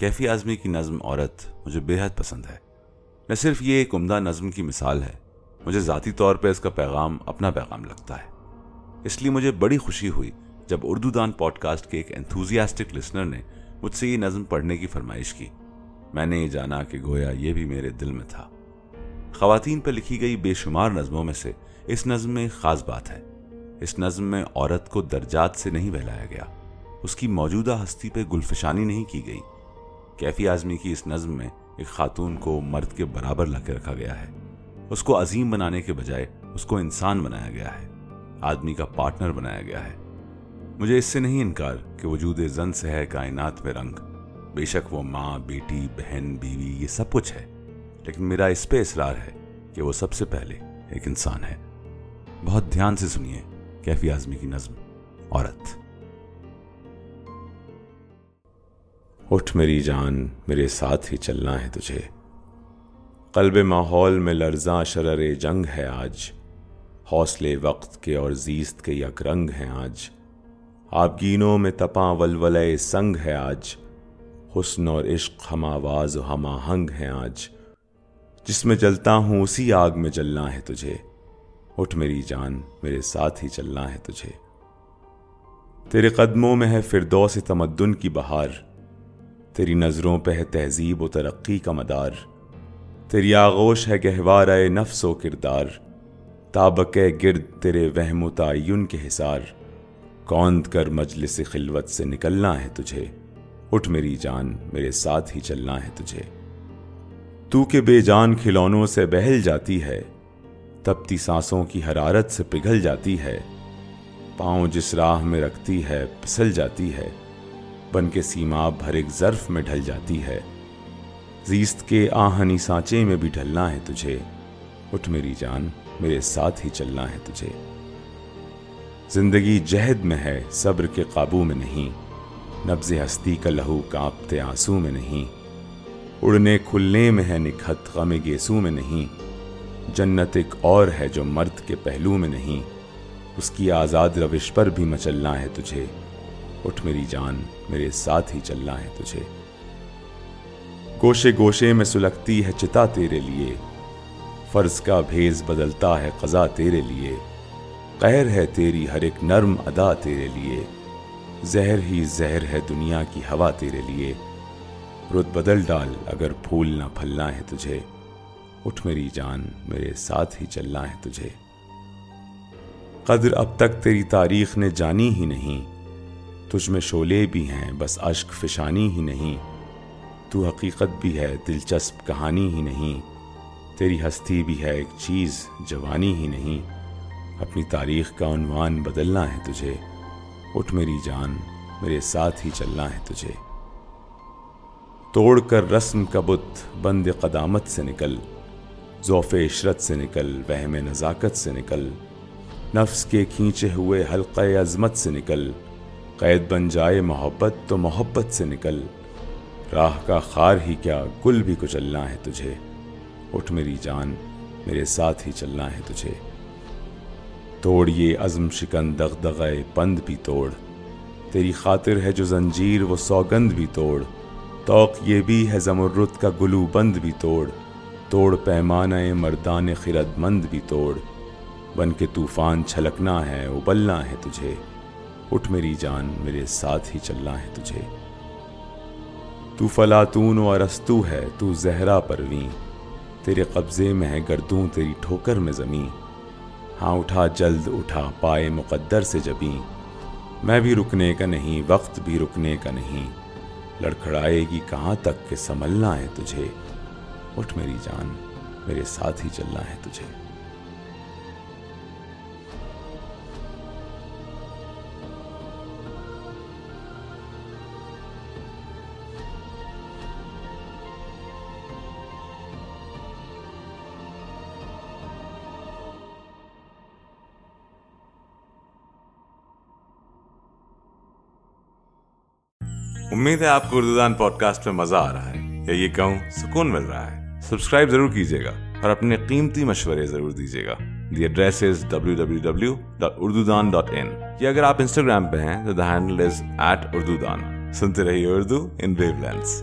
کیفی اعظمی کی نظم عورت مجھے بے حد پسند ہے۔ نہ صرف یہ ایک عمدہ نظم کی مثال ہے۔ مجھے ذاتی طور پہ اس کا پیغام اپنا پیغام لگتا ہے۔ اس لیے مجھے بڑی خوشی ہوئی جب اردو دان پوڈ کاسٹ کے ایک انتھوزیاسٹک لسنر نے مجھ سے یہ نظم پڑھنے کی فرمائش کی۔ میں نے یہ جانا کہ گویا یہ بھی میرے دل میں تھا۔ خواتین پر لکھی گئی بے شمار نظموں میں سے اس نظم میں ایک خاص بات ہے۔ اس نظم میں عورت کو درجات سے نہیں بہلایا گیا۔ اس کی موجودہ ہستی پہ گلفشانی نہیں کی گئی۔ کیفی آزمی کی اس نظم میں ایک خاتون کو مرد کے برابر لا کے رکھا گیا ہے۔ اس کو عظیم بنانے کے بجائے اس کو انسان بنایا گیا ہے۔ آدمی کا پارٹنر بنایا گیا ہے۔ مجھے اس سے نہیں انکار کہ وجود زن سے ہے، کائنات میں رنگ۔ بے شک وہ ماں، بیٹی، بہن، بیوی، یہ سب کچھ ہے۔ لیکن میرا اس پہ اصرار ہے کہ وہ سب سے پہلے ایک انسان ہے۔ بہت دھیان سے سنیے کیفی آزمی کی نظم، عورت۔ اٹھ میری جان، میرے ساتھ ہی چلنا ہے تجھے۔ قلب ماحول میں لرزاں شرر جنگ ہے آج۔ حوصلے وقت کے اور زیست کے یک رنگ ہیں آج۔ آپ گینوں میں تپاں ولولے سنگ ہے آج۔ حسن اور عشق ہم آواز و ہم آہنگ ہیں آج۔ جس میں جلتا ہوں، اسی آگ میں جلنا ہے تجھے۔ اٹھ میری جان، میرے ساتھ ہی چلنا ہے تجھے۔ تیرے قدموں میں ہے فردوس تمدن کی بہار۔ تیری نظروں پہ ہے تہذیب و ترقی کا مدار۔ تیری آغوش ہے گہوار نفس و کردار۔ تابق گرد تیرے وہم و تعین کے حصار۔ کوند کر مجلس خلوت سے نکلنا ہے تجھے۔ اٹھ میری جان، میرے ساتھ ہی چلنا ہے تجھے۔ تو کہ بے جان کھلونوں سے بہل جاتی ہے، تپتی سانسوں کی حرارت سے پگھل جاتی ہے۔ پاؤں جس راہ میں رکھتی ہے پسل جاتی ہے۔ بن کے سیما بھر ایک ظرف میں ڈھل جاتی ہے۔ زیست کے آہنی سانچے میں بھی ڈھلنا ہے تجھے۔ اٹھ میری جان، میرے ساتھ ہی چلنا ہے تجھے۔ زندگی جہد میں ہے، صبر کے قابو میں نہیں۔ نبز ہستی کا لہو کانپتے آنسو میں نہیں۔ اڑنے کھلنے میں ہے نکھت، غم گیسو میں نہیں۔ جنت ایک اور ہے جو مرد کے پہلو میں نہیں۔ اس کی آزاد روش پر بھی مچلنا ہے تجھے۔ اٹھ میری جان، میرے ساتھ ہی چلنا ہے تجھے۔ گوشے گوشے میں سلگتی ہے چتا تیرے لیے۔ فرض کا بھیز بدلتا ہے قضا تیرے لیے۔ قہر ہے تیری ہر ایک نرم ادا تیرے لیے۔ زہر ہی زہر ہے دنیا کی ہوا تیرے لیے۔ رت بدل ڈال اگر پھول نہ پھلنا ہے تجھے۔ اٹھ میری جان، میرے ساتھ ہی چلنا ہے تجھے۔ قدر اب تک تیری تاریخ نے جانی ہی نہیں۔ تجھ میں شولے بھی ہیں، بس اشک فشانی ہی نہیں۔ تو حقیقت بھی ہے، دلچسپ کہانی ہی نہیں۔ تیری ہستی بھی ہے، ایک چیز جوانی ہی نہیں۔ اپنی تاریخ کا عنوان بدلنا ہے تجھے۔ اٹھ میری جان، میرے ساتھ ہی چلنا ہے تجھے۔ توڑ کر رسم کا بت بند قدامت سے نکل۔ ذوف عشرت سے نکل، وہم نزاکت سے نکل۔ نفس کے کھینچے ہوئے حلقہ عظمت سے نکل۔ قید بن جائے محبت تو محبت سے نکل۔ راہ کا خار ہی کیا، گل بھی کچلنا ہے تجھے۔ اٹھ میری جان، میرے ساتھ ہی چلنا ہے تجھے۔ توڑ یہ عزم شکن دغ پند بھی توڑ۔ تیری خاطر ہے جو زنجیر، وہ سوگند بھی توڑ۔ توق یہ بھی ہے زمرت کا گلو بند بھی توڑ۔ توڑ پیمانہ مردان خرد مند بھی توڑ۔ بن کے طوفان چھلکنا ہے، ابلنا ہے تجھے۔ اٹھ میری جان، میرے ساتھ ہی چلنا ہے تجھے۔ تو فلاتون و ارستو ہے، تو زہرا پرویں۔ تیرے قبضے میں ہے گردوں، تیری ٹھوکر میں زمیں۔ ہاں اٹھا جلد، اٹھا پائے مقدر سے جبیں۔ میں بھی رکنے کا نہیں، وقت بھی رکنے کا نہیں۔ لڑکھڑائے گی کہاں تک کہ سنبھلنا ہے تجھے۔ اٹھ میری جان، میرے ساتھ ہی چلنا ہے تجھے۔ امید ہے آپ کو اردو دان پوڈ کاسٹ میں مزہ آ رہا ہے یا یہ کہوں سکون مل رہا ہے۔ سبسکرائب ضرور کیجیے گا اور اپنے قیمتی مشورے ضرور دیجیے گا۔ The address is W W W dot Urdudan dot in یا اگر آپ انسٹاگرام پہ ہیں تو the handle is at Urdudan سنتے رہیے اردو ان ویو لینس